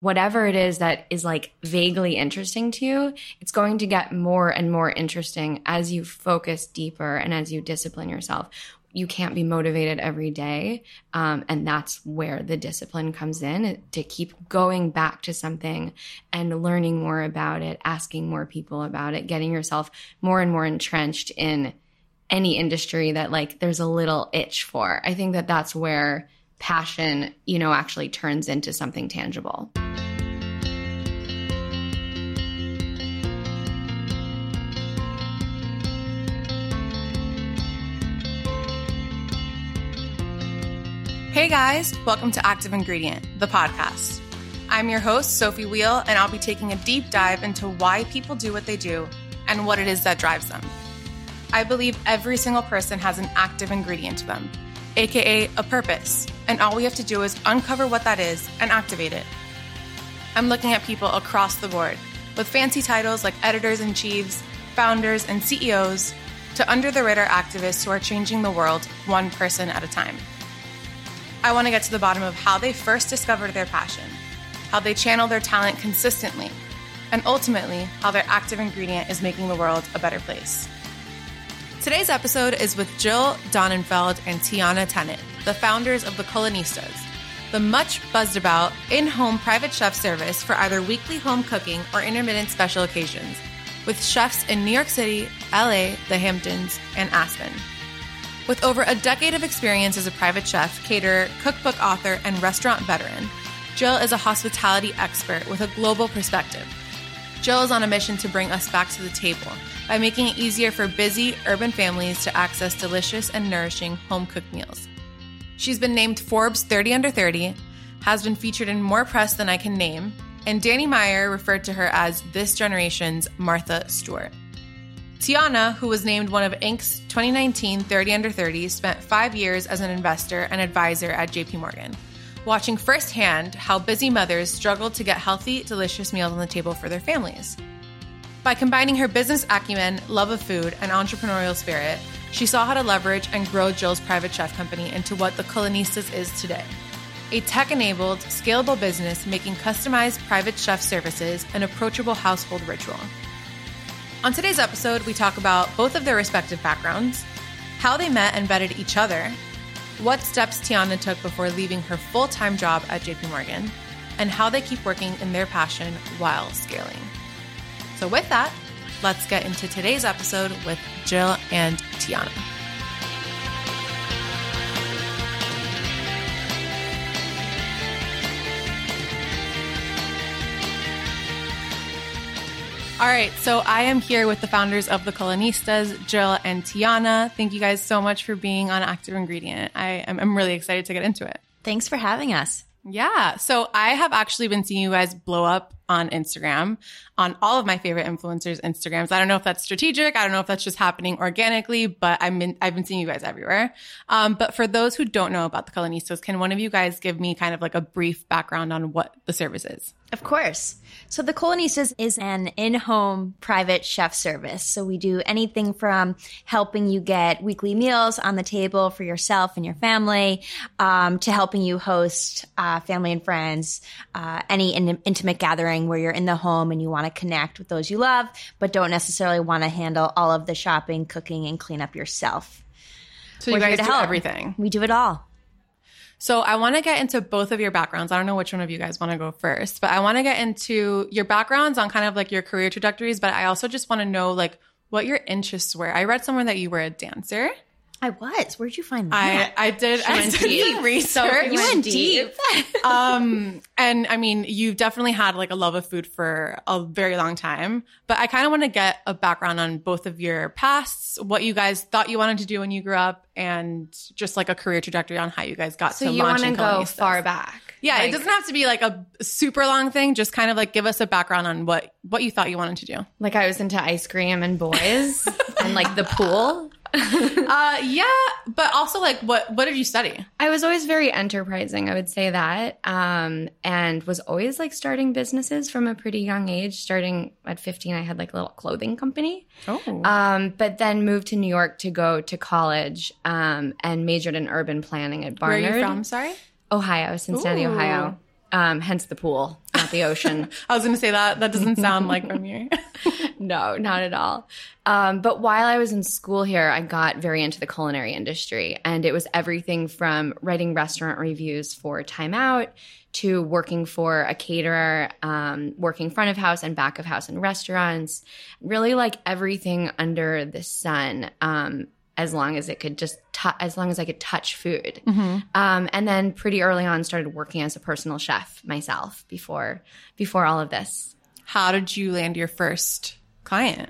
whatever it is that is like vaguely interesting to you, it's going to get more and more interesting as you focus deeper and as you discipline yourself. You can't be motivated every day. Um, and that's where the discipline comes in to keep going back to something and learning more about it, asking more people about it, getting yourself more and more entrenched in any industry that like there's a little itch for. I think that that's where passion, you know, actually turns into something tangible. Hey guys, welcome to Active Ingredient, the podcast. I'm your host, Sophie Wheel, and I'll be taking a deep dive into why people do what they do and what it is that drives them. I believe every single person has an active ingredient to them, aka a purpose, and all we have to do is uncover what that is and activate it. I'm looking at people across the board with fancy titles like editors in chiefs, founders, and CEOs to under the radar activists who are changing the world one person at a time. I want to get to the bottom of how they first discovered their passion, how they channel their talent consistently, and ultimately how their active ingredient is making the world a better place. Today's episode is with Jill Donenfeld and Tiana Tenet, the founders of the Culinistas, the much buzzed about in home private chef service for either weekly home cooking or intermittent special occasions, with chefs in New York City, LA, the Hamptons, and Aspen. With over a decade of experience as a private chef, caterer, cookbook author, and restaurant veteran, Jill is a hospitality expert with a global perspective. Jill is on a mission to bring us back to the table by making it easier for busy urban families to access delicious and nourishing home cooked meals. She's been named Forbes 30 Under 30, has been featured in more press than I can name, and Danny Meyer referred to her as this generation's Martha Stewart. Tiana, who was named one of Inc.'s 2019 30 Under 30, spent five years as an investor and advisor at JP Morgan watching firsthand how busy mothers struggled to get healthy, delicious meals on the table for their families. By combining her business acumen, love of food, and entrepreneurial spirit, she saw how to leverage and grow Jill's private chef company into what the Culinistas is today. A tech enabled, scalable business making customized private chef services an approachable household ritual. On today's episode, we talk about both of their respective backgrounds, how they met and vetted each other, what steps Tiana took before leaving her full time job at JP Morgan, and how they keep working in their passion while scaling. So, with that, let's get into today's episode with Jill and Tiana. All right, so I am here with the founders of the Culinistas, Jill and Tiana. Thank you guys so much for being on Active Ingredient. I am I'm really excited to get into it. Thanks for having us. Yeah, so I have actually been seeing you guys blow up on Instagram, on all of my favorite influencers' Instagrams. I don't know if that's strategic. I don't know if that's just happening organically, but I've been, I've been seeing you guys everywhere. Um, but for those who don't know about the Culinistas, can one of you guys give me kind of like a brief background on what the service is? Of course. So the Culinistas is an in-home private chef service. So we do anything from helping you get weekly meals on the table for yourself and your family, um, to helping you host uh, family and friends, uh, any in- intimate gathering where you're in the home and you want to connect with those you love, but don't necessarily want to handle all of the shopping, cooking, and cleanup yourself. So you We're here guys to do help. everything. We do it all. So I want to get into both of your backgrounds. I don't know which one of you guys want to go first, but I want to get into your backgrounds on kind of like your career trajectories, but I also just want to know like what your interests were. I read somewhere that you were a dancer. I was. Where'd you find that? I I did I did deep. research. So you went deep. um, and I mean, you've definitely had like a love of food for a very long time, but I kind of want to get a background on both of your pasts, what you guys thought you wanted to do when you grew up, and just like a career trajectory on how you guys got So to So you want to go far back. Yeah, Like- it doesn't have to be like a super long thing. Just kind of like give us a background on what what you thought you wanted to do. Like I was into ice cream and boys and like the pool. Uh, yeah, but also like what what did you study? I was always very enterprising, I would say that. Um, and was always like starting businesses from a pretty young age. Starting at 15, I had like a little clothing company. Oh, Um, but then moved to New York to go to college um, and majored in urban planning at Barnard. where are you from? Sorry. Ohio, Cincinnati, Ooh. Ohio. Um, hence the pool, not at the ocean. I was going to say that. That doesn't sound like from here. no, not at all. Um, but while I was in school here, I got very into the culinary industry, and it was everything from writing restaurant reviews for Time Out to working for a caterer, um, working front of house and back of house in restaurants, really like everything under the sun. Um, as long as it could just t- as long as I could touch food. Mm-hmm. Um, and then pretty early on started working as a personal chef myself before before all of this. How did you land your first client?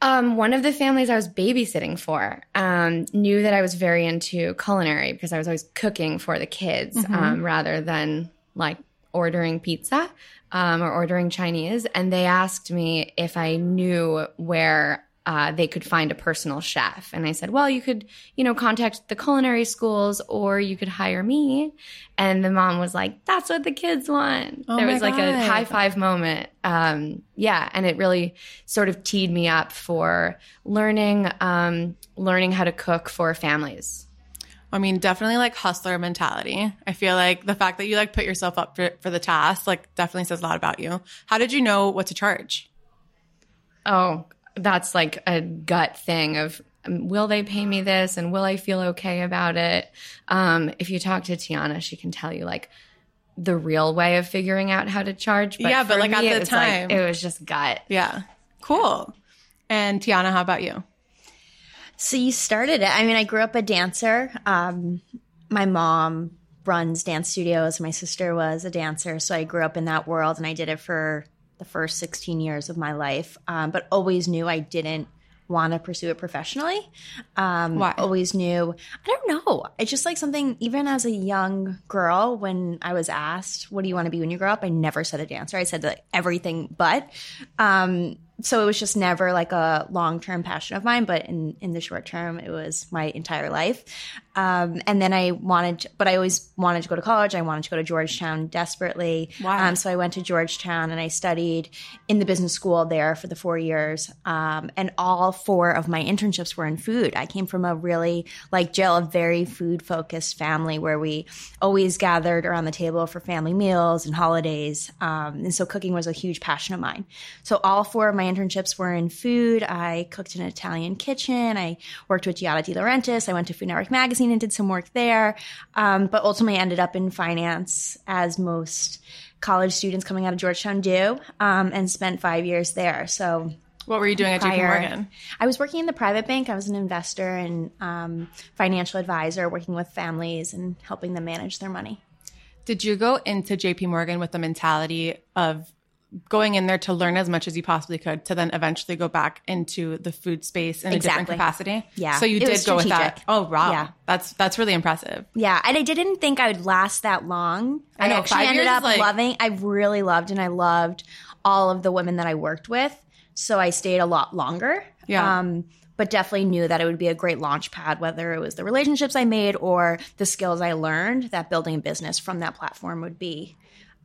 Um, one of the families I was babysitting for um, knew that I was very into culinary because I was always cooking for the kids Mm-hmm. um, rather than like ordering pizza um, or ordering Chinese. And they asked me if I knew where uh, they could find a personal chef. And I said, well, you could, you know, contact the culinary schools or you could hire me. And the mom was like, that's what the kids want. Oh there was like a high five moment. Um, yeah. And it really sort of teed me up for learning, um, learning how to cook for families. I mean, definitely like hustler mentality. I feel like the fact that you like put yourself up for, for the task, like definitely says a lot about you. How did you know what to charge? Oh, that's like a gut thing of um, will they pay me this and will I feel okay about it? Um, if you talk to Tiana, she can tell you like the real way of figuring out how to charge. Yeah, but, for like, at the it was, like, time- it was just gut. Yeah. Cool. And Tiana, how about you? So you started it. I mean, I grew up a dancer. Um, my mom runs dance studios. My sister was a dancer, so I grew up in that world, and I did it for the first 16 years of my life. Um, but always knew I didn't want to pursue it professionally. Um, Why? Always knew. I don't know. It's just like something. Even as a young girl, when I was asked, "What do you want to be when you grow up?" I never said a dancer. I said like everything but. Um, so it was just never like a long term passion of mine, but in, in the short term, it was my entire life. Um, and then I wanted, but I always wanted to go to college. I wanted to go to Georgetown desperately. Why? Um, so I went to Georgetown and I studied in the business school there for the four years. Um, and all four of my internships were in food. I came from a really, like Jill, a very food focused family where we always gathered around the table for family meals and holidays. Um, and so cooking was a huge passion of mine. So all four of my internships were in food. I cooked in an Italian kitchen. I worked with Giada De Laurentiis. I went to Food Network Magazine and did some work there. Um, but ultimately ended up in finance as most college students coming out of Georgetown do, um, and spent five years there. So What were you doing at JP Morgan? I was working in the private bank. I was an investor and um, financial advisor, working with families and helping them manage their money. Did you go into JP Morgan with the mentality of going in there to learn as much as you possibly could to then eventually go back into the food space in a different capacity? Yeah. So you It did go with that. Oh wow. Yeah. That's that's really impressive. Yeah, and I didn't think I would last that long. I I, know, actually ended up like- loving. I really loved, and I loved all of the women that I worked with. So I stayed a lot longer. Yeah. Um, but definitely knew that it would be a great launch pad, whether it was the relationships I made or the skills I learned. That building a business from that platform would be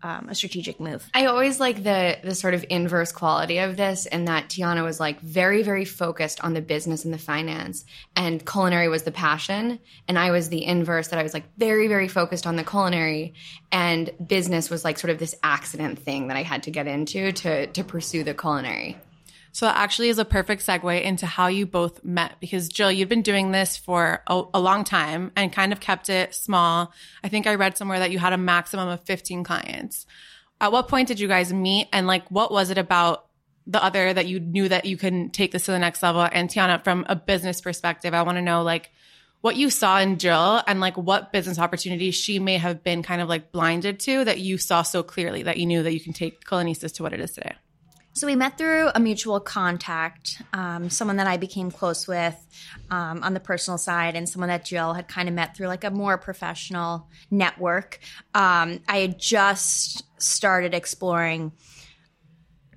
um, a strategic move. I always like the the sort of inverse quality of this, and that Tiana was like very, very focused on the business and the finance, and culinary was the passion, and I was the inverse that I was like very, very focused on the culinary, and business was like sort of this accident thing that I had to get into to to pursue the culinary. So that actually is a perfect segue into how you both met because Jill, you've been doing this for a, a long time and kind of kept it small. I think I read somewhere that you had a maximum of 15 clients. At what point did you guys meet and like what was it about the other that you knew that you couldn't take this to the next level? And Tiana, from a business perspective, I want to know like what you saw in Jill and like what business opportunities she may have been kind of like blinded to that you saw so clearly that you knew that you can take Culinistas to what it is today. So we met through a mutual contact, um, someone that I became close with um, on the personal side, and someone that Jill had kind of met through like a more professional network. Um, I had just started exploring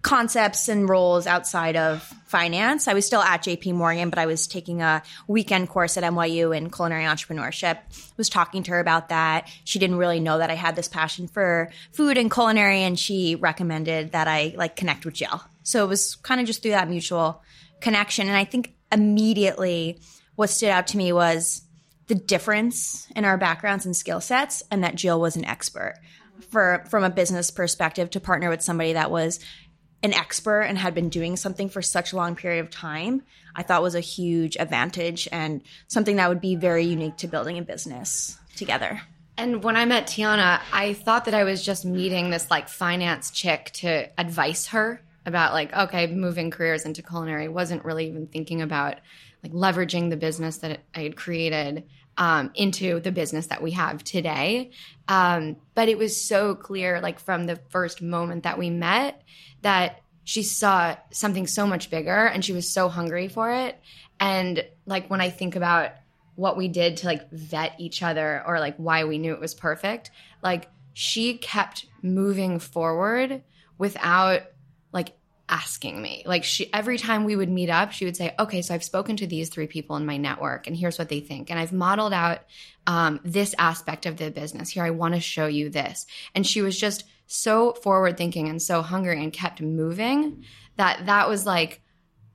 concepts and roles outside of finance. I was still at JP Morgan, but I was taking a weekend course at NYU in culinary entrepreneurship. Was talking to her about that. She didn't really know that I had this passion for food and culinary and she recommended that I like connect with Jill. So it was kind of just through that mutual connection and I think immediately what stood out to me was the difference in our backgrounds and skill sets and that Jill was an expert. for from a business perspective to partner with somebody that was an expert and had been doing something for such a long period of time, I thought was a huge advantage and something that would be very unique to building a business together. And when I met Tiana, I thought that I was just meeting this like finance chick to advise her about like, okay, moving careers into culinary. Wasn't really even thinking about like leveraging the business that I had created um, into the business that we have today. Um, but it was so clear, like from the first moment that we met, that she saw something so much bigger and she was so hungry for it. And like when I think about what we did to like vet each other or like why we knew it was perfect, like she kept moving forward without asking me. Like she every time we would meet up, she would say, "Okay, so I've spoken to these three people in my network, and here's what they think, and I've modeled out um, this aspect of the business. Here, I want to show you this." And she was just so forward thinking and so hungry and kept moving that that was like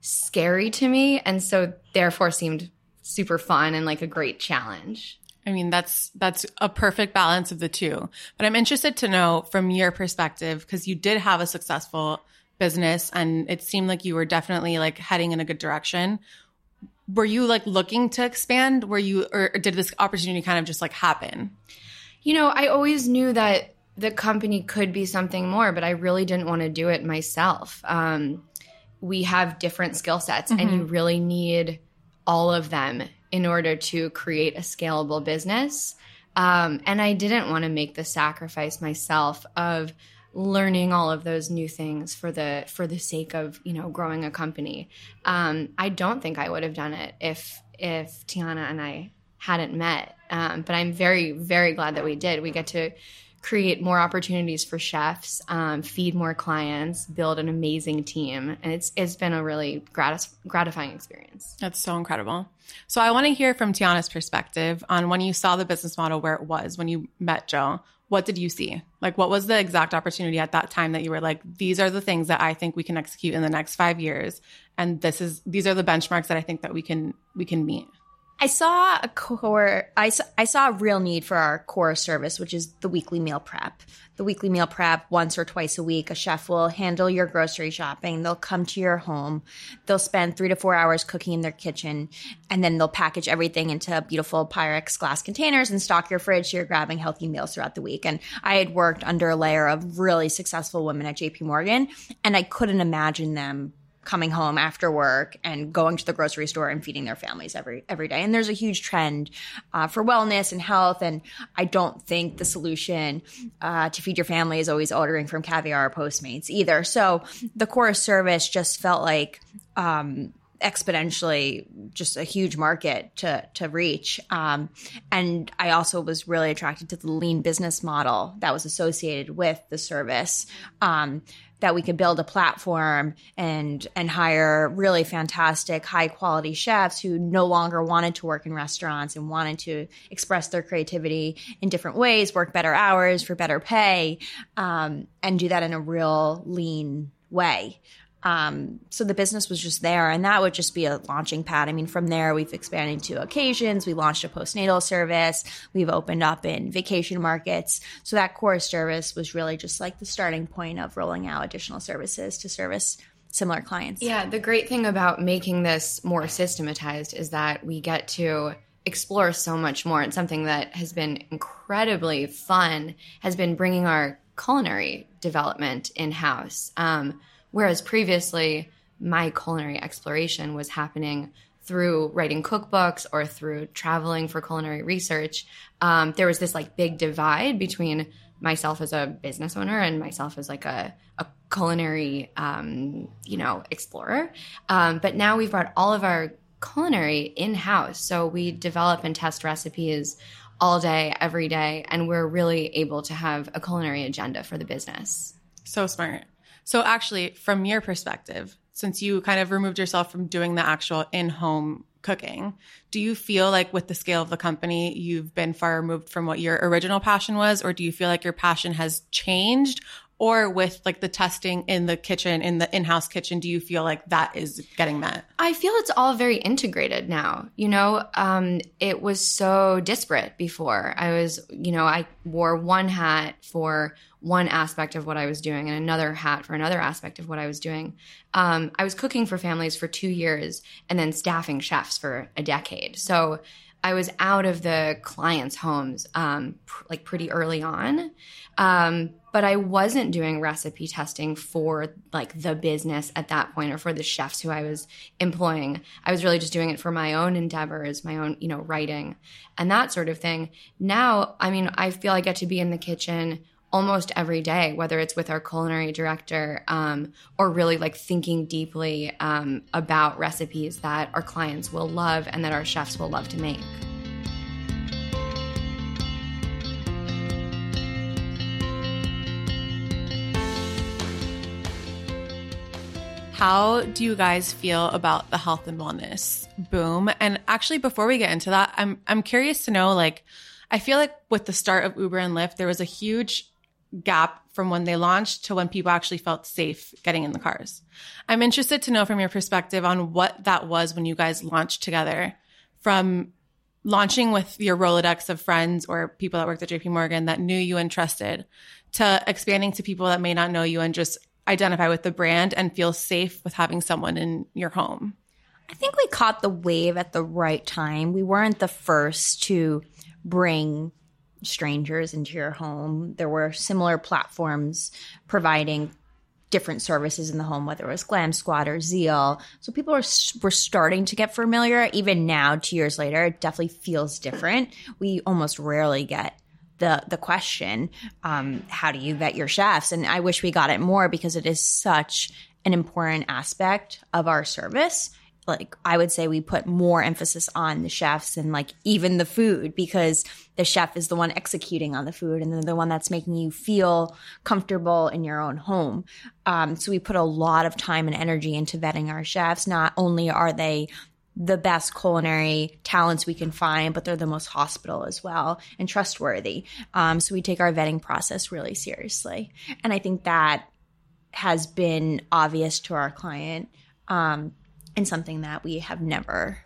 scary to me, and so therefore seemed super fun and like a great challenge. I mean, that's that's a perfect balance of the two. But I'm interested to know from your perspective because you did have a successful business and it seemed like you were definitely like heading in a good direction. Were you like looking to expand? Were you or did this opportunity kind of just like happen? You know, I always knew that the company could be something more, but I really didn't want to do it myself. Um, we have different skill sets, mm-hmm. and you really need all of them in order to create a scalable business. Um, and I didn't want to make the sacrifice myself of learning all of those new things for the for the sake of you know growing a company. Um, I don't think I would have done it if if Tiana and I hadn't met. Um, but I'm very very glad that we did. We get to create more opportunities for chefs, um, feed more clients, build an amazing team, and it's it's been a really gratis- gratifying experience. That's so incredible. So I want to hear from Tiana's perspective on when you saw the business model where it was when you met Joe what did you see? Like, what was the exact opportunity at that time that you were like, these are the things that I think we can execute in the next five years, and this is these are the benchmarks that I think that we can we can meet. I saw a core, I saw, I saw a real need for our core service, which is the weekly meal prep. The weekly meal prep, once or twice a week, a chef will handle your grocery shopping. They'll come to your home. They'll spend three to four hours cooking in their kitchen, and then they'll package everything into beautiful Pyrex glass containers and stock your fridge so you're grabbing healthy meals throughout the week. And I had worked under a layer of really successful women at JP Morgan, and I couldn't imagine them coming home after work and going to the grocery store and feeding their families every every day. And there's a huge trend uh, for wellness and health. And I don't think the solution uh, to feed your family is always ordering from Caviar or Postmates either. So the core service just felt like. Um, exponentially just a huge market to to reach um, and i also was really attracted to the lean business model that was associated with the service um, that we could build a platform and and hire really fantastic high quality chefs who no longer wanted to work in restaurants and wanted to express their creativity in different ways work better hours for better pay um, and do that in a real lean way um, so the business was just there, and that would just be a launching pad. I mean, from there, we've expanded to occasions. We launched a postnatal service. We've opened up in vacation markets. So that core service was really just like the starting point of rolling out additional services to service similar clients. Yeah, the great thing about making this more systematized is that we get to explore so much more. And something that has been incredibly fun has been bringing our culinary development in house. Um, Whereas previously, my culinary exploration was happening through writing cookbooks or through traveling for culinary research. Um, there was this like big divide between myself as a business owner and myself as like a, a culinary, um, you know, explorer. Um, but now we've brought all of our culinary in house. So we develop and test recipes all day, every day, and we're really able to have a culinary agenda for the business. So smart. So, actually, from your perspective, since you kind of removed yourself from doing the actual in home cooking, do you feel like with the scale of the company, you've been far removed from what your original passion was? Or do you feel like your passion has changed? Or with like the testing in the kitchen, in the in house kitchen? Do you feel like that is getting met? I feel it's all very integrated now. You know, um, it was so disparate before. I was, you know, I wore one hat for one aspect of what I was doing and another hat for another aspect of what I was doing. Um, I was cooking for families for two years and then staffing chefs for a decade. So I was out of the clients' homes um, pr- like pretty early on. Um, but I wasn't doing recipe testing for like the business at that point or for the chefs who I was employing. I was really just doing it for my own endeavors, my own, you know, writing and that sort of thing. Now, I mean, I feel I get to be in the kitchen almost every day, whether it's with our culinary director um, or really like thinking deeply um, about recipes that our clients will love and that our chefs will love to make. How do you guys feel about the health and wellness boom? And actually, before we get into that, I'm I'm curious to know. Like, I feel like with the start of Uber and Lyft, there was a huge gap from when they launched to when people actually felt safe getting in the cars. I'm interested to know from your perspective on what that was when you guys launched together, from launching with your Rolodex of friends or people that worked at JP Morgan that knew you and trusted to expanding to people that may not know you and just identify with the brand and feel safe with having someone in your home? I think we caught the wave at the right time. We weren't the first to bring strangers into your home. There were similar platforms providing different services in the home, whether it was Glam Squad or Zeal. So people are were starting to get familiar. Even now, two years later, it definitely feels different. We almost rarely get the the question, um, how do you vet your chefs? And I wish we got it more because it is such an important aspect of our service. Like I would say we put more emphasis on the chefs and like even the food because the chef is the one executing on the food and the one that's making you feel comfortable in your own home. Um, so we put a lot of time and energy into vetting our chefs. Not only are they the best culinary talents we can find, but they're the most hospital as well and trustworthy. Um, so we take our vetting process really seriously. And I think that has been obvious to our client um, and something that we have never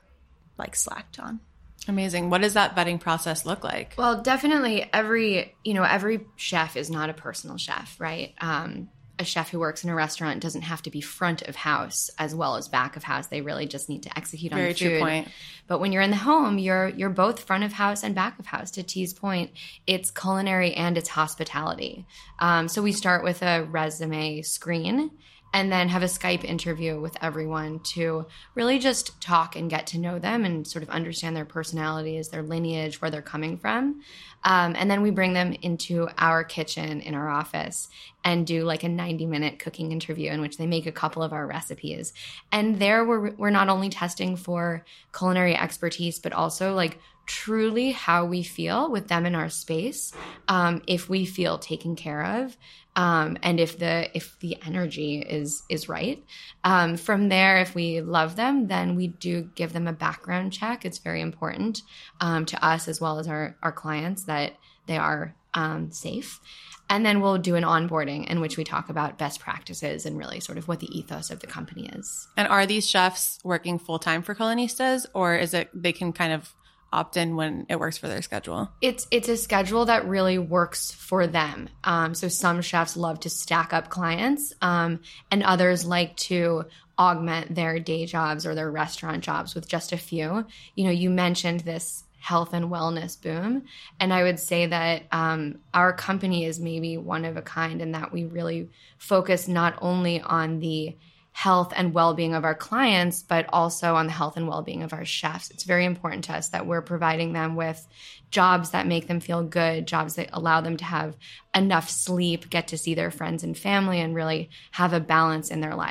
like slacked on. Amazing. What does that vetting process look like? Well, definitely every, you know, every chef is not a personal chef, right? Um, a chef who works in a restaurant doesn't have to be front of house as well as back of house. They really just need to execute on Very the food. true point. But when you're in the home, you're you're both front of house and back of house. To T's point, it's culinary and it's hospitality. Um, so we start with a resume screen and then have a Skype interview with everyone to really just talk and get to know them and sort of understand their personalities, their lineage, where they're coming from. Um, and then we bring them into our kitchen in our office and do like a 90 minute cooking interview in which they make a couple of our recipes. And there we're, we're not only testing for culinary expertise, but also like truly how we feel with them in our space um, if we feel taken care of um, and if the if the energy is is right. Um, from there if we love them then we do give them a background check. It's very important um, to us as well as our our clients that they are um, safe. And then we'll do an onboarding in which we talk about best practices and really sort of what the ethos of the company is. And are these chefs working full time for Culinistas or is it they can kind of opt in when it works for their schedule? it's it's a schedule that really works for them. Um, so some chefs love to stack up clients, um, and others like to augment their day jobs or their restaurant jobs with just a few. You know, you mentioned this health and wellness boom, and I would say that um, our company is maybe one of a kind in that we really focus not only on the health and well-being of our clients but also on the health and well-being of our chefs. It's very important to us that we're providing them with jobs that make them feel good jobs that allow them to have enough sleep get to see their friends and family and really have a balance in their lives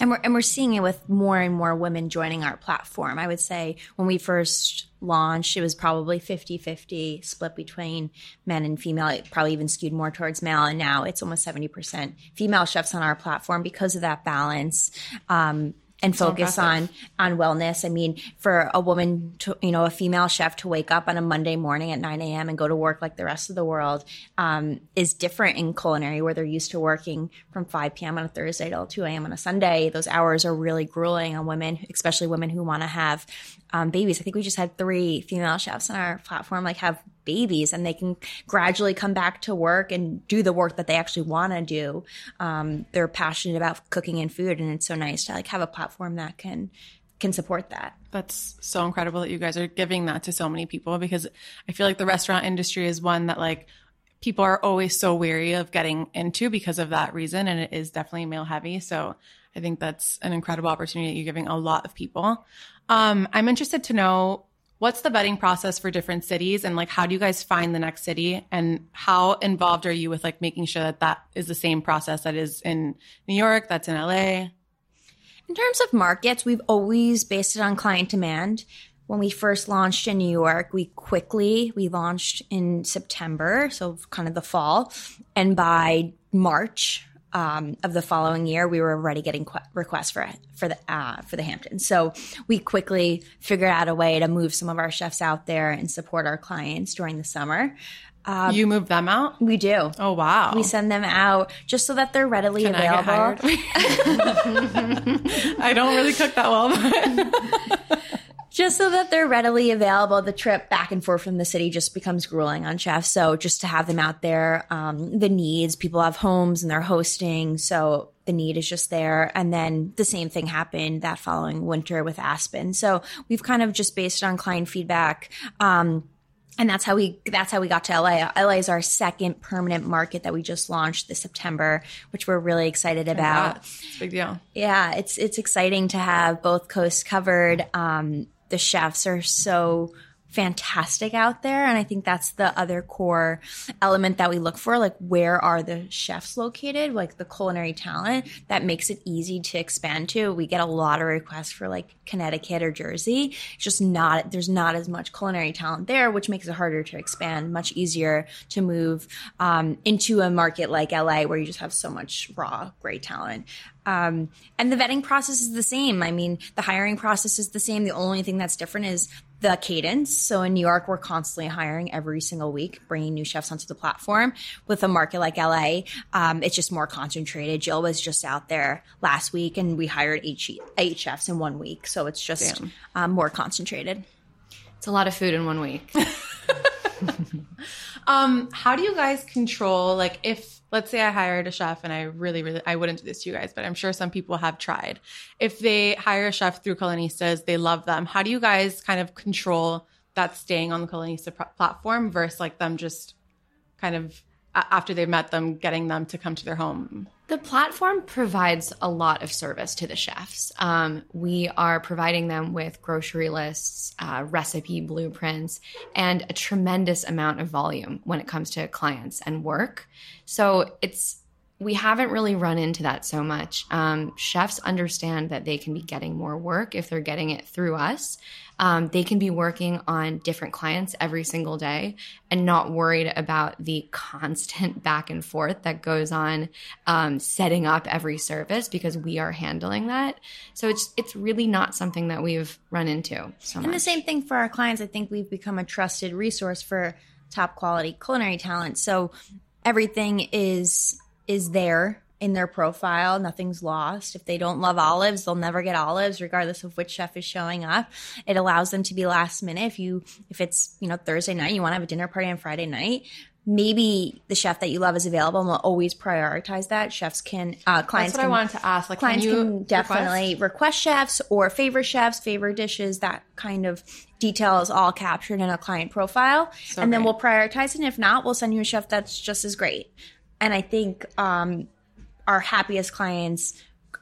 And we're and we're seeing it with more and more women joining our platform. I would say when we first launched, it was probably 50-50 split between men and female. It probably even skewed more towards male, and now it's almost 70% female chefs on our platform because of that balance. Um, and focus on on wellness. I mean, for a woman to you know a female chef to wake up on a Monday morning at 9 a.m. and go to work like the rest of the world um, is different in culinary, where they're used to working from 5 p.m. on a Thursday till 2 a.m. on a Sunday. Those hours are really grueling on women, especially women who want to have um, babies. I think we just had three female chefs on our platform like have babies and they can gradually come back to work and do the work that they actually want to do. Um, they're passionate about cooking and food and it's so nice to like have a platform that can can support that. That's so incredible that you guys are giving that to so many people because I feel like the restaurant industry is one that like people are always so wary of getting into because of that reason and it is definitely male heavy. So I think that's an incredible opportunity that you're giving a lot of people. Um, I'm interested to know what's the vetting process for different cities and like how do you guys find the next city and how involved are you with like making sure that that is the same process that is in New York, that's in LA? In terms of markets, we've always based it on client demand. When we first launched in New York, we quickly we launched in September, so kind of the fall, and by March um, of the following year, we were already getting qu- requests for for the uh, for the Hamptons. So we quickly figured out a way to move some of our chefs out there and support our clients during the summer. Uh, you move them out? We do. Oh wow! We send them out just so that they're readily Can available. I, I don't really cook that well. Just so that they're readily available. The trip back and forth from the city just becomes grueling on chefs. So just to have them out there, um, the needs, people have homes and they're hosting. So the need is just there. And then the same thing happened that following winter with Aspen. So we've kind of just based it on client feedback. Um, and that's how we that's how we got to LA. LA is our second permanent market that we just launched this September, which we're really excited about. It's a big deal. Yeah, it's it's exciting to have both coasts covered. Um, the chefs are so fantastic out there. And I think that's the other core element that we look for. Like, where are the chefs located? Like the culinary talent that makes it easy to expand to. We get a lot of requests for like Connecticut or Jersey. It's just not, there's not as much culinary talent there, which makes it harder to expand, much easier to move um, into a market like LA where you just have so much raw, great talent. Um, and the vetting process is the same. I mean, the hiring process is the same. The only thing that's different is the cadence. So in New York, we're constantly hiring every single week, bringing new chefs onto the platform. With a market like LA, um, it's just more concentrated. Jill was just out there last week, and we hired eight, eight chefs in one week. So it's just um, more concentrated. It's a lot of food in one week. um, how do you guys control like if let's say I hired a chef and I really, really, I wouldn't do this to you guys, but I'm sure some people have tried. If they hire a chef through Culinistas, they love them. How do you guys kind of control that staying on the Culinista pr- platform versus like them just kind of after they've met them, getting them to come to their home? The platform provides a lot of service to the chefs. Um, we are providing them with grocery lists, uh, recipe blueprints, and a tremendous amount of volume when it comes to clients and work. So it's we haven't really run into that so much. Um, chefs understand that they can be getting more work if they're getting it through us. Um, they can be working on different clients every single day and not worried about the constant back and forth that goes on um, setting up every service because we are handling that. So it's it's really not something that we've run into. So and much. the same thing for our clients. I think we've become a trusted resource for top quality culinary talent. So everything is is there in their profile. Nothing's lost. If they don't love olives, they'll never get olives, regardless of which chef is showing up. It allows them to be last minute. If you, if it's, you know, Thursday night, you want to have a dinner party on Friday night, maybe the chef that you love is available and we'll always prioritize that. Chefs can, uh, clients That's what can, I wanted to ask. Like, clients can, can, definitely request? request chefs or favorite chefs, favorite dishes, that kind of detail is all captured in a client profile. So and then we'll prioritize it. And if not, we'll send you a chef that's just as great. And I think, um, our happiest clients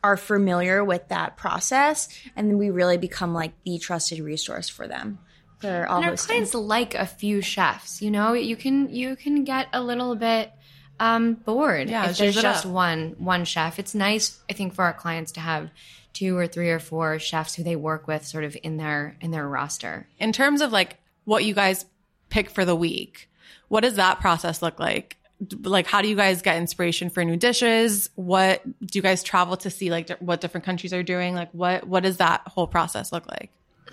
are familiar with that process and then we really become like the trusted resource for them for all and our hosting. clients like a few chefs. You know, you can you can get a little bit um, bored Yeah, if there's just up. one one chef. It's nice, I think, for our clients to have two or three or four chefs who they work with, sort of in their in their roster. in terms of like what you guys pick for the week, what does that process look like? Like how do you guys get inspiration for new dishes? What do you guys travel to see like what different countries are doing? Like what what does that whole process look like?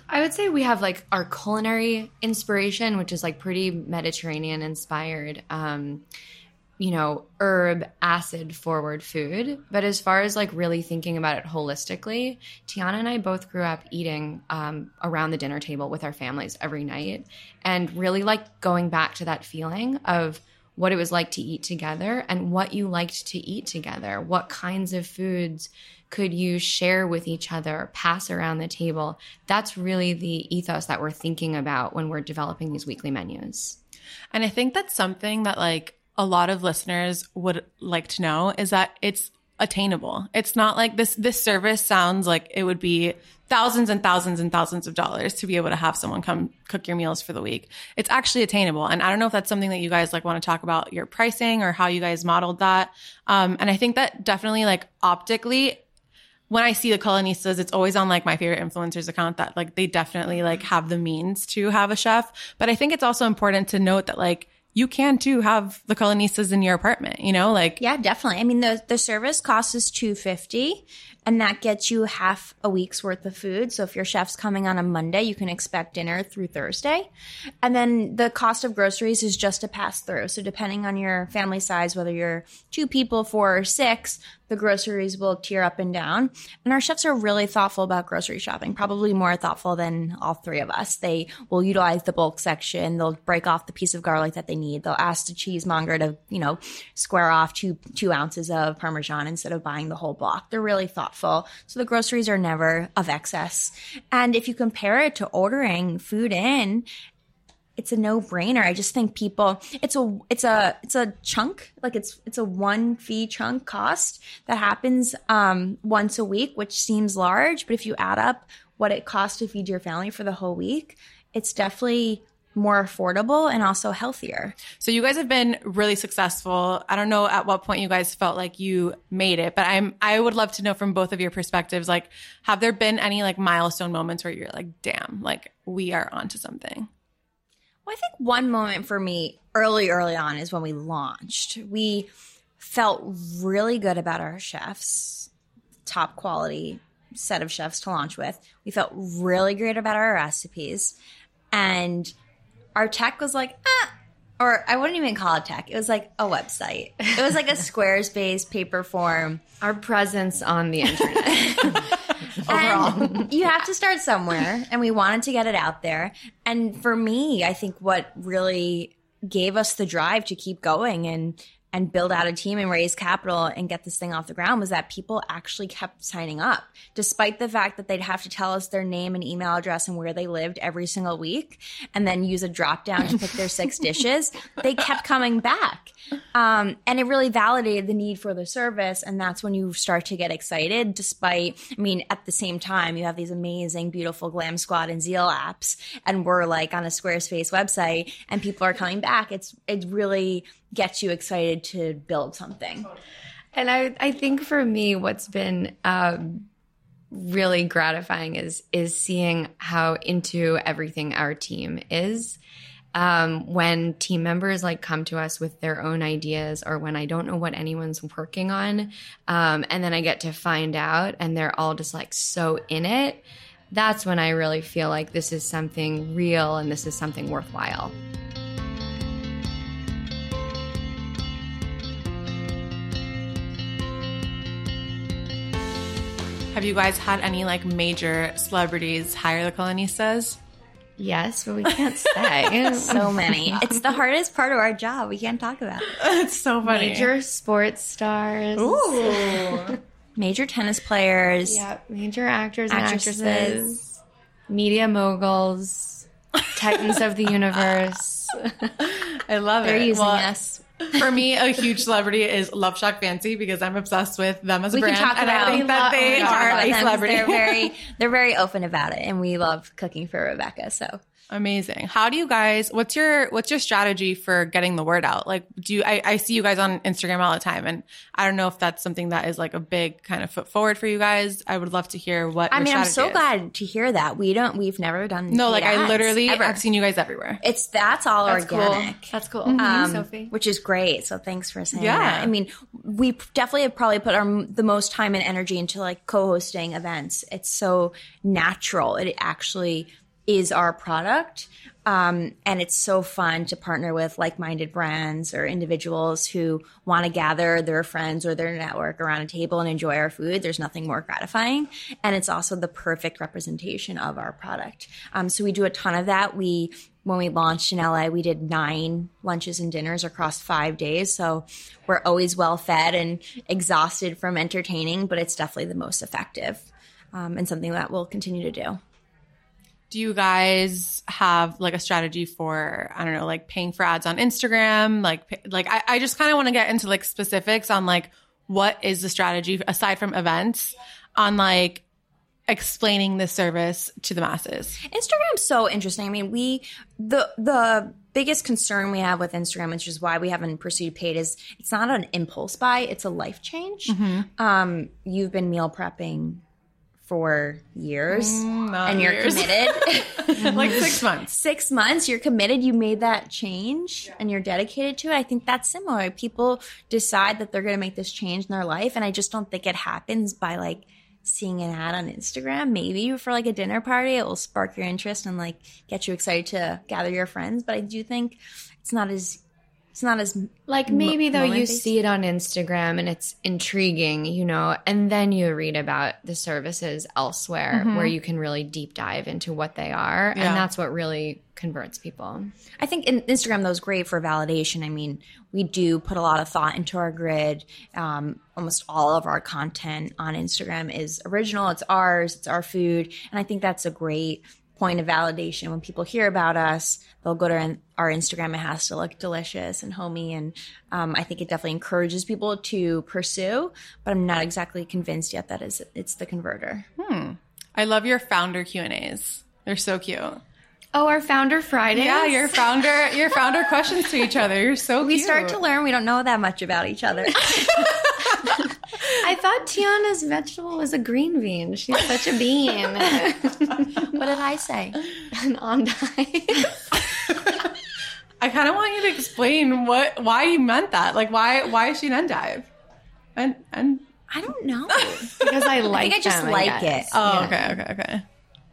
I would say we have like our culinary inspiration, which is like pretty Mediterranean inspired. Um, you know, herb acid forward food. But as far as like really thinking about it holistically, Tiana and I both grew up eating um, around the dinner table with our families every night and really like going back to that feeling of what it was like to eat together and what you liked to eat together. What kinds of foods could you share with each other, pass around the table? That's really the ethos that we're thinking about when we're developing these weekly menus. And I think that's something that like a lot of listeners would like to know is that it's attainable. It's not like this this service sounds like it would be thousands and thousands and thousands of dollars to be able to have someone come cook your meals for the week. It's actually attainable. And I don't know if that's something that you guys like want to talk about your pricing or how you guys modeled that. Um, and I think that definitely like optically when I see the Culinistas, it's always on like my favorite influencers account that like they definitely like have the means to have a chef. But I think it's also important to note that like you can too have the Culinistas in your apartment, you know, like Yeah, definitely. I mean, the the service cost is two fifty, and that gets you half a week's worth of food. So if your chef's coming on a Monday, you can expect dinner through Thursday, and then the cost of groceries is just a pass through. So depending on your family size, whether you're two people, four, or six, the groceries will tier up and down. And our chefs are really thoughtful about grocery shopping, probably more thoughtful than all three of us. They will utilize the bulk section. They'll break off the piece of garlic that they need. They'll ask the cheesemonger to, you know, square off two, two ounces of Parmesan instead of buying the whole block. They're really thoughtful. So the groceries are never of excess. And if you compare it to ordering food in, it's a no-brainer. I just think people it's a it's a it's a chunk like it's it's a one fee chunk cost that happens um once a week, which seems large, but if you add up what it costs to feed your family for the whole week, it's definitely more affordable and also healthier. So you guys have been really successful. I don't know at what point you guys felt like you made it, but I'm I would love to know from both of your perspectives like have there been any like milestone moments where you're like damn, like we are onto something? Well, I think one moment for me early, early on is when we launched. We felt really good about our chefs, top quality set of chefs to launch with. We felt really great about our recipes. And our tech was like, ah, or I wouldn't even call it tech. It was like a website. It was like a Squarespace paper form. Our presence on the internet. And you have to start somewhere, and we wanted to get it out there. And for me, I think what really gave us the drive to keep going and and build out a team and raise capital and get this thing off the ground was that people actually kept signing up despite the fact that they'd have to tell us their name and email address and where they lived every single week and then use a drop down to pick their six dishes. They kept coming back. Um, and it really validated the need for the service. And that's when you start to get excited despite i mean at the same time you have these amazing beautiful glam squad and zeal apps and we're like on a squarespace website and people are coming back. It's it really gets you excited to build something And I, I think for me, what's been um, really gratifying is is seeing how into everything our team is. Um, when team members like come to us with their own ideas, or when I don't know what anyone's working on, um, and then I get to find out, and they're all just like so in it. That's when I really feel like this is something real and this is something worthwhile. Have you guys had any like major celebrities hire the Culinistas? Yes, but we can't say. so many it's the hardest part of our job we can't talk about it. it's so funny. Major sports stars. Ooh. major tennis players Yeah, major actors Actresses. and actresses, media moguls, titans of the universe. I love they're it. using Well, us For me, a huge celebrity is Love Shack Fancy because I'm obsessed with them as a we brand. can talk and about I think that they are a celebrity. They're very they're very open about it, and we love cooking for Rebecca. So Amazing. How do you guys what's your what's your strategy for getting the word out? Like do you I, I see you guys on Instagram all the time and I don't know if that's something that is like a big kind of foot forward for you guys. I would love to hear what I your mean, I'm so is. glad to hear that. We don't, we've never done. No, paid like I literally ever. I've seen you guys everywhere. It's that's all That's cool. organic. That's cool. um, Sophie. which is great. So thanks for saying Yeah. that. I mean, we definitely have probably put our the most time and energy into like co-hosting events. It's so natural. It actually is our product. Um, and it's so fun to partner with like-minded brands or individuals who want to gather their friends or their network around a table and enjoy our food. There's nothing more gratifying, and it's also the perfect representation of our product. Um, so we do a ton of that. We when we launched in LA, we did nine lunches and dinners across five days. So we're always well fed and exhausted from entertaining, but it's definitely the most effective um, and something that we'll continue to do. Do you guys have like a strategy for I don't know, like paying for ads on Instagram? Like like I, I just kind of want to get into like specifics on like what is the strategy aside from events on like explaining this service to the masses. Instagram's so interesting. I mean, we the the biggest concern we have with Instagram, which is why we haven't pursued paid, is it's not an impulse buy; it's a life change. Um, you've been meal prepping for years, mm, not and you're years. committed. like six months. Six months, you're committed. You made that change, and you're dedicated to it. I think that's similar. People decide that they're going to make this change in their life, and I just don't think it happens by like seeing an ad on Instagram, maybe for like a dinner party, it will spark your interest and like get you excited to gather your friends. But I do think it's not as it's not as Like maybe though you moment-based? see it on Instagram and it's intriguing, you know, and then you read about the services elsewhere where you can really deep dive into what they are. Yeah. And that's what really converts people. I think in Instagram though is great for validation. I mean, we do put a lot of thought into our grid. Um, almost all of our content on Instagram is original. It's ours. It's our food, and I think that's a great point of validation. When people hear about us, they'll go to our- our Instagram. It has to look delicious and homey, and um, I think it definitely encourages people to pursue. But I'm not exactly convinced yet that is it's the converter. hmm. I love your founder Q and A's. They're so cute. Oh, our founder Friday. Yeah, your founder, your founder questions to each other. You're so We cute. start to learn we don't know that much about each other. I thought Tiana's vegetable was a green bean. She's such a bean. what did I say? An endive. I kind of want you to explain what why you meant that. Like why why is she an endive? And and I don't know. because I like it. I just them, like guess. it. oh okay okay okay.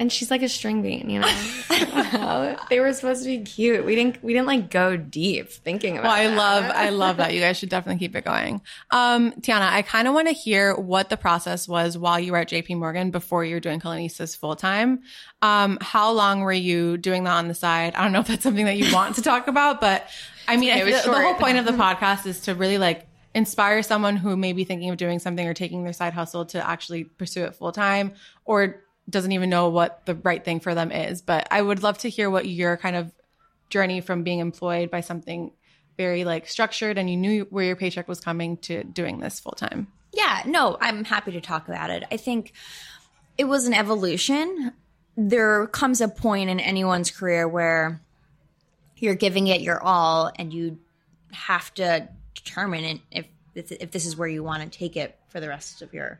And she's like a string bean, you know. I don't know. They were supposed to be cute. We didn't. We didn't like go deep thinking about. Well, I that. love I love that. You guys should definitely keep it going. Um, Tiana, I kind of want to hear what the process was while you were at JP Morgan before you were doing Culinistas full time. Um, how long were you doing that on the side? I don't know if that's something that you want to talk about, but I mean, I It was feel- the whole point of the podcast is to really like inspire someone who may be thinking of doing something or taking their side hustle to actually pursue it full time or doesn't even know what the right thing for them is. But I would love to hear what your kind of journey from being employed by something very like structured and you knew where your paycheck was coming to doing this full time. Yeah, no, I'm happy to talk about it. I think it was an evolution. There comes a point in anyone's career where you're giving it your all and you have to determine if if this is where you want to take it for the rest of your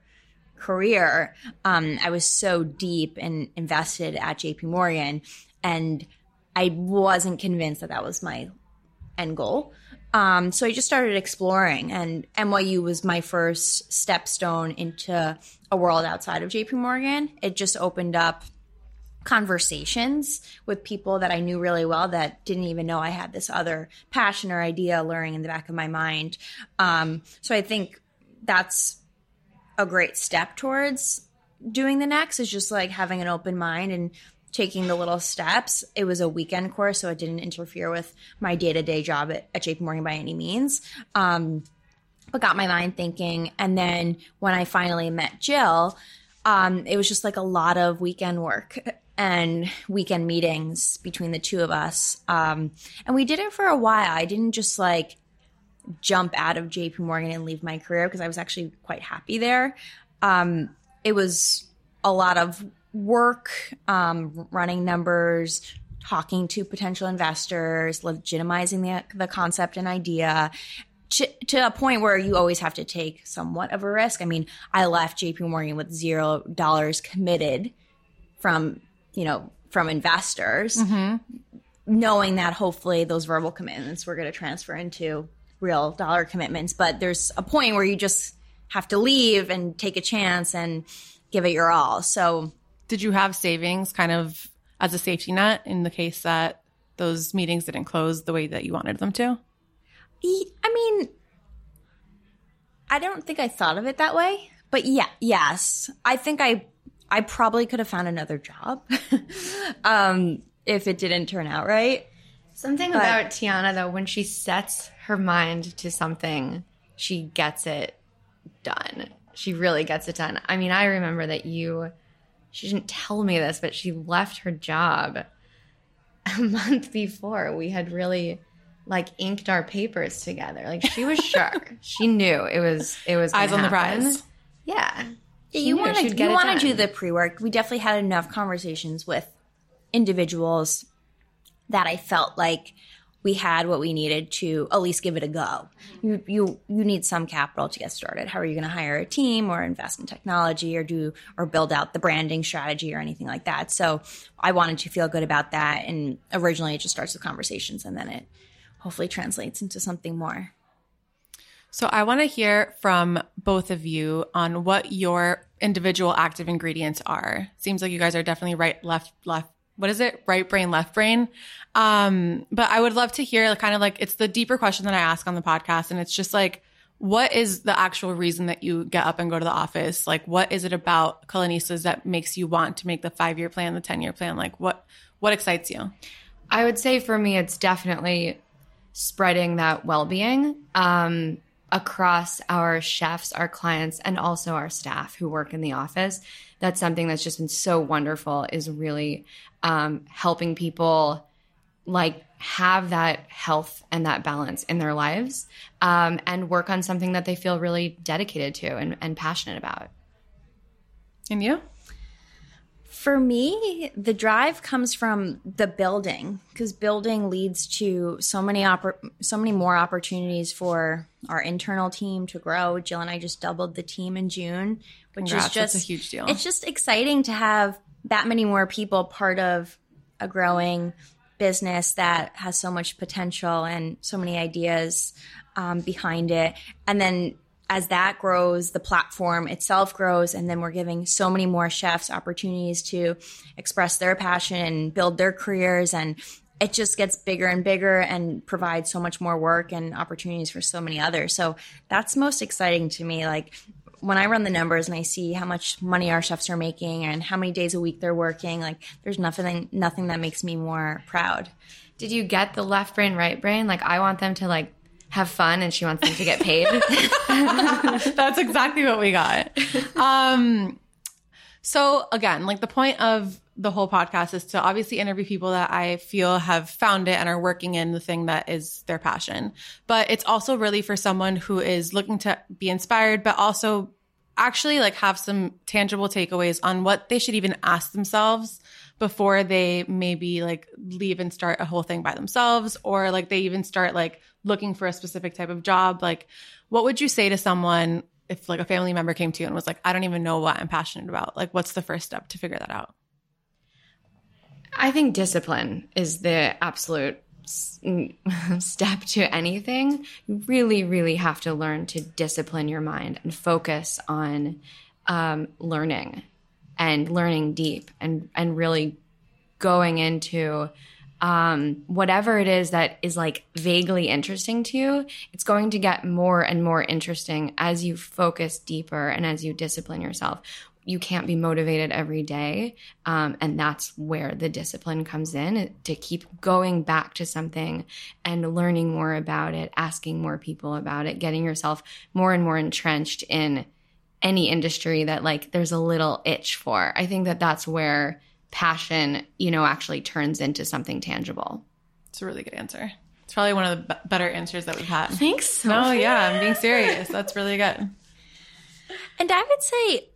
career. Um, I was so deep and invested at JP Morgan and I wasn't convinced that that was my end goal. Um, so I just started exploring, and NYU was my first stepstone into a world outside of JP Morgan. It just opened up conversations with people that I knew really well that didn't even know I had this other passion or idea luring in the back of my mind. Um, so I think that's a great step towards doing the next is just like having an open mind and taking the little steps. It was a weekend course, so it didn't interfere with my day to day job at, at JP Morgan by any means. Um, but got my mind thinking. And then when I finally met Jill, um, it was just like a lot of weekend work and weekend meetings between the two of us. Um, and we did it for a while. I didn't just like jump out of JP Morgan and leave my career because I was actually quite happy there. Um, it was a lot of work, um, running numbers, talking to potential investors, legitimizing the, the concept and idea, to, to, a point where you always have to take somewhat of a risk. I mean, I left JP Morgan with zero dollars committed from, you know, from investors, mm-hmm. knowing that hopefully those verbal commitments were going to transfer into real dollar commitments. But there's a point where you just have to leave and take a chance and give it your all. So, did you have savings kind of as a safety net in the case that those meetings didn't close the way that you wanted them to? I mean, I don't think I thought of it that way, but yeah, yes, I think I I probably could have found another job um, if it didn't turn out right. Something but, about Tiana though, when she sets her mind to something, she gets it done. She really gets it done. I mean, I remember that you. She didn't tell me this, but she left her job a month before we had really like inked our papers together. Like she was sure. she knew it was it was eyes on happen. the prize. Yeah. you want to you want to do the pre work. We definitely had enough conversations with individuals that I felt like we had what we needed to at least give it a go. Mm-hmm. You you you need some capital to get started. How are you going to hire a team or invest in technology or do or build out the branding strategy or anything like that? So I wanted to feel good about that and originally it just starts with conversations and then it hopefully translates into something more. So I want to hear from both of you on what your individual active ingredients are. Seems like you guys are definitely right, left, left. What is it? Right brain, left brain. Um, but I would love to hear kind of like it's the deeper question that I ask on the podcast, and it's just like, what is the actual reason that you get up and go to the office? Like, what is it about Culinistas that makes you want to make the five year plan, the ten year plan? Like, what what excites you? I would say for me, it's definitely spreading that well-being um, across our chefs, our clients, and also our staff who work in the office. That's something that's just been so wonderful. Is really um, helping people like have that health and that balance in their lives um, and work on something that they feel really dedicated to and, and passionate about. And you? For me, the drive comes from the building because building leads to so many oppor- so many more opportunities for our internal team to grow. Jill and I just doubled the team in June, which Congrats, is just a huge deal. It's just exciting to have that many more people part of a growing business that has so much potential and so many ideas um, behind it, and then as that grows, the platform itself grows, and then we're giving so many more chefs opportunities to express their passion and build their careers. And it just gets bigger and bigger and provides so much more work and opportunities for so many others. So that's most exciting to me. Like when I run the numbers and I see how much money our chefs are making and how many days a week they're working, like there's nothing nothing that makes me more proud. Did you get the left brain, right brain? Like I want them to like have fun and she wants them to get paid. That's exactly what we got. Um, so again, like the point of the whole podcast is to obviously interview people that I feel have found it and are working in the thing that is their passion. But it's also really for someone who is looking to be inspired, but also actually like have some tangible takeaways on what they should even ask themselves before they maybe like leave and start a whole thing by themselves or like they even start like looking for a specific type of job. Like what would you say to someone if like a family member came to you and was like i don't even know what i'm passionate about. Like what's the first step to figure that out? I think discipline is the absolute step to anything. You really really have to learn to discipline your mind and focus on um, learning and learning deep and and really going into um, whatever it is that is like vaguely interesting to you, it's going to get more and more interesting as you focus deeper and as you discipline yourself. You can't be motivated every day. Um, and that's where the discipline comes in to keep going back to something and learning more about it, asking more people about it, getting yourself more and more entrenched in any industry that like there's a little itch for. I think that that's where passion, you know, actually turns into something tangible. It's a really good answer. It's probably one of the b- better answers that we've had. Thanks. No, yeah, I'm being serious. That's really good. And I would say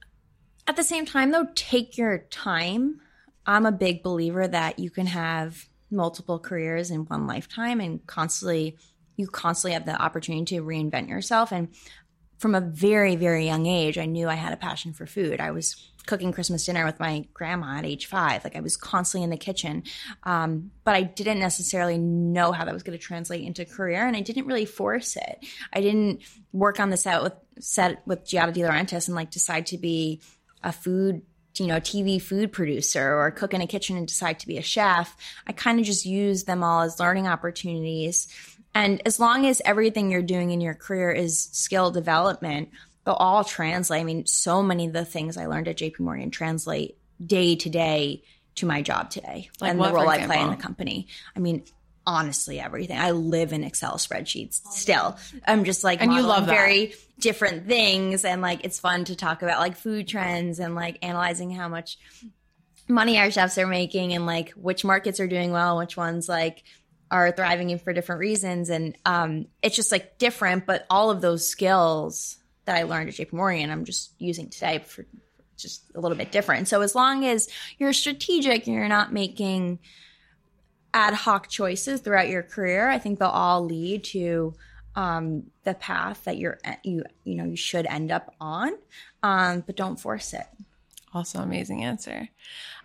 at the same time though, take your time. I'm a big believer that you can have multiple careers in one lifetime and constantly you constantly have the opportunity to reinvent yourself and from a very very young age i knew i had a passion for food i was cooking christmas dinner with my grandma at age five like i was constantly in the kitchen um, but i didn't necessarily know how that was going to translate into career and i didn't really force it i didn't work on the set with set with giada de laurentiis and like decide to be a food you know, TV food producer or cook in a kitchen and decide to be a chef. I kind of just used them all as learning opportunities. And as long as everything you're doing in your career is skill development, they'll all translate. I mean, so many of the things I learned at JP Morgan translate day to day to my job today Like and what, the role I play in the company. I mean, honestly, everything. I live in Excel spreadsheets still. I'm just like, And you love that. very different things. And like, it's fun to talk about like food trends and like analyzing how much money our chefs are making and like which markets are doing well, which ones like are thriving for different reasons. And um, it's just like different, but all of those skills that I learned at JP Morgan, I'm just using today for just a little bit different. So as long as you're strategic and you're not making ad hoc choices throughout your career, I think they'll all lead to um, the path that you're you you know you should end up on. Um, but don't force it. Also, amazing answer.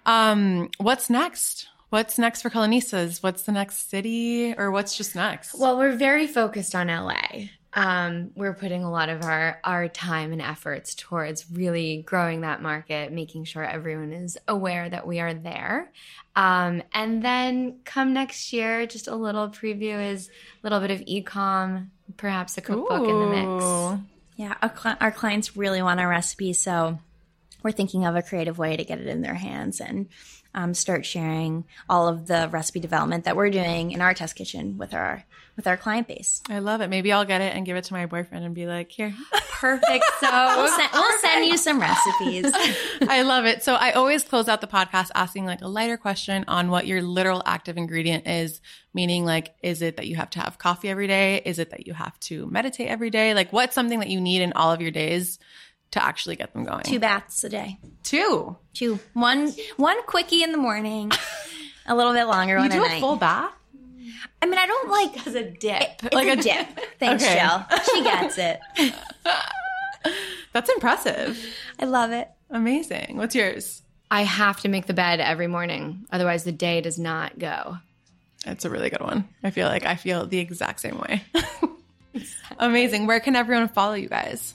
Um, what's next? What's next for Culinistas? What's the next city, or what's just next? Well, we're very focused on LA. Um, we're putting a lot of our our time and efforts towards really growing that market, making sure everyone is aware that we are there. Um, and then come next year, just a little preview is a little bit of e-com, perhaps a cookbook in the mix. Yeah, our, cli- our clients really want our recipe, so we're thinking of a creative way to get it in their hands and um, start sharing all of the recipe development that we're doing in our test kitchen with our with our client base. I love it. Maybe I'll get it and give it to my boyfriend and be like, here. Perfect. We'll, So send, we'll send you some recipes. I love it. So I always close out the podcast asking like a lighter question on what your literal active ingredient is, meaning like, is it that you have to have coffee every day? Is it that you have to meditate every day? Like what's something that you need in all of your days to actually get them going? Two baths a day. Two. Two. One one quickie in the morning, a little bit longer You one do at a night. full bath? I mean, I don't like as a dip. it's Like a, a- dip. Thanks, Okay. Jill. She gets it. That's impressive. I love it. Amazing. What's yours? I have to make the bed every morning, otherwise the day does not go. It's a really good one. I feel like I feel the exact same way. Amazing. Where can everyone follow you guys?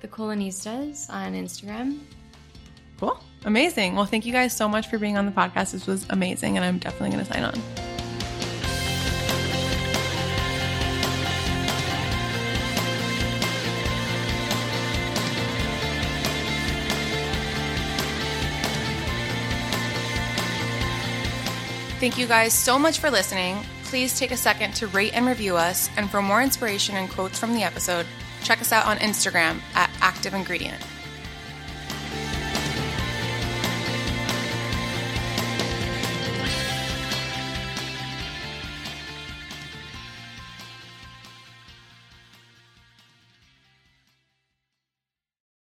The Culinistas on Instagram. Cool. Amazing. Well, thank you guys so much for being on the podcast. This was amazing, and I'm definitely going to sign on. Thank you guys so much for listening. Please take a second to rate and review us. And for more inspiration and quotes from the episode, check us out on Instagram at Active Ingredient.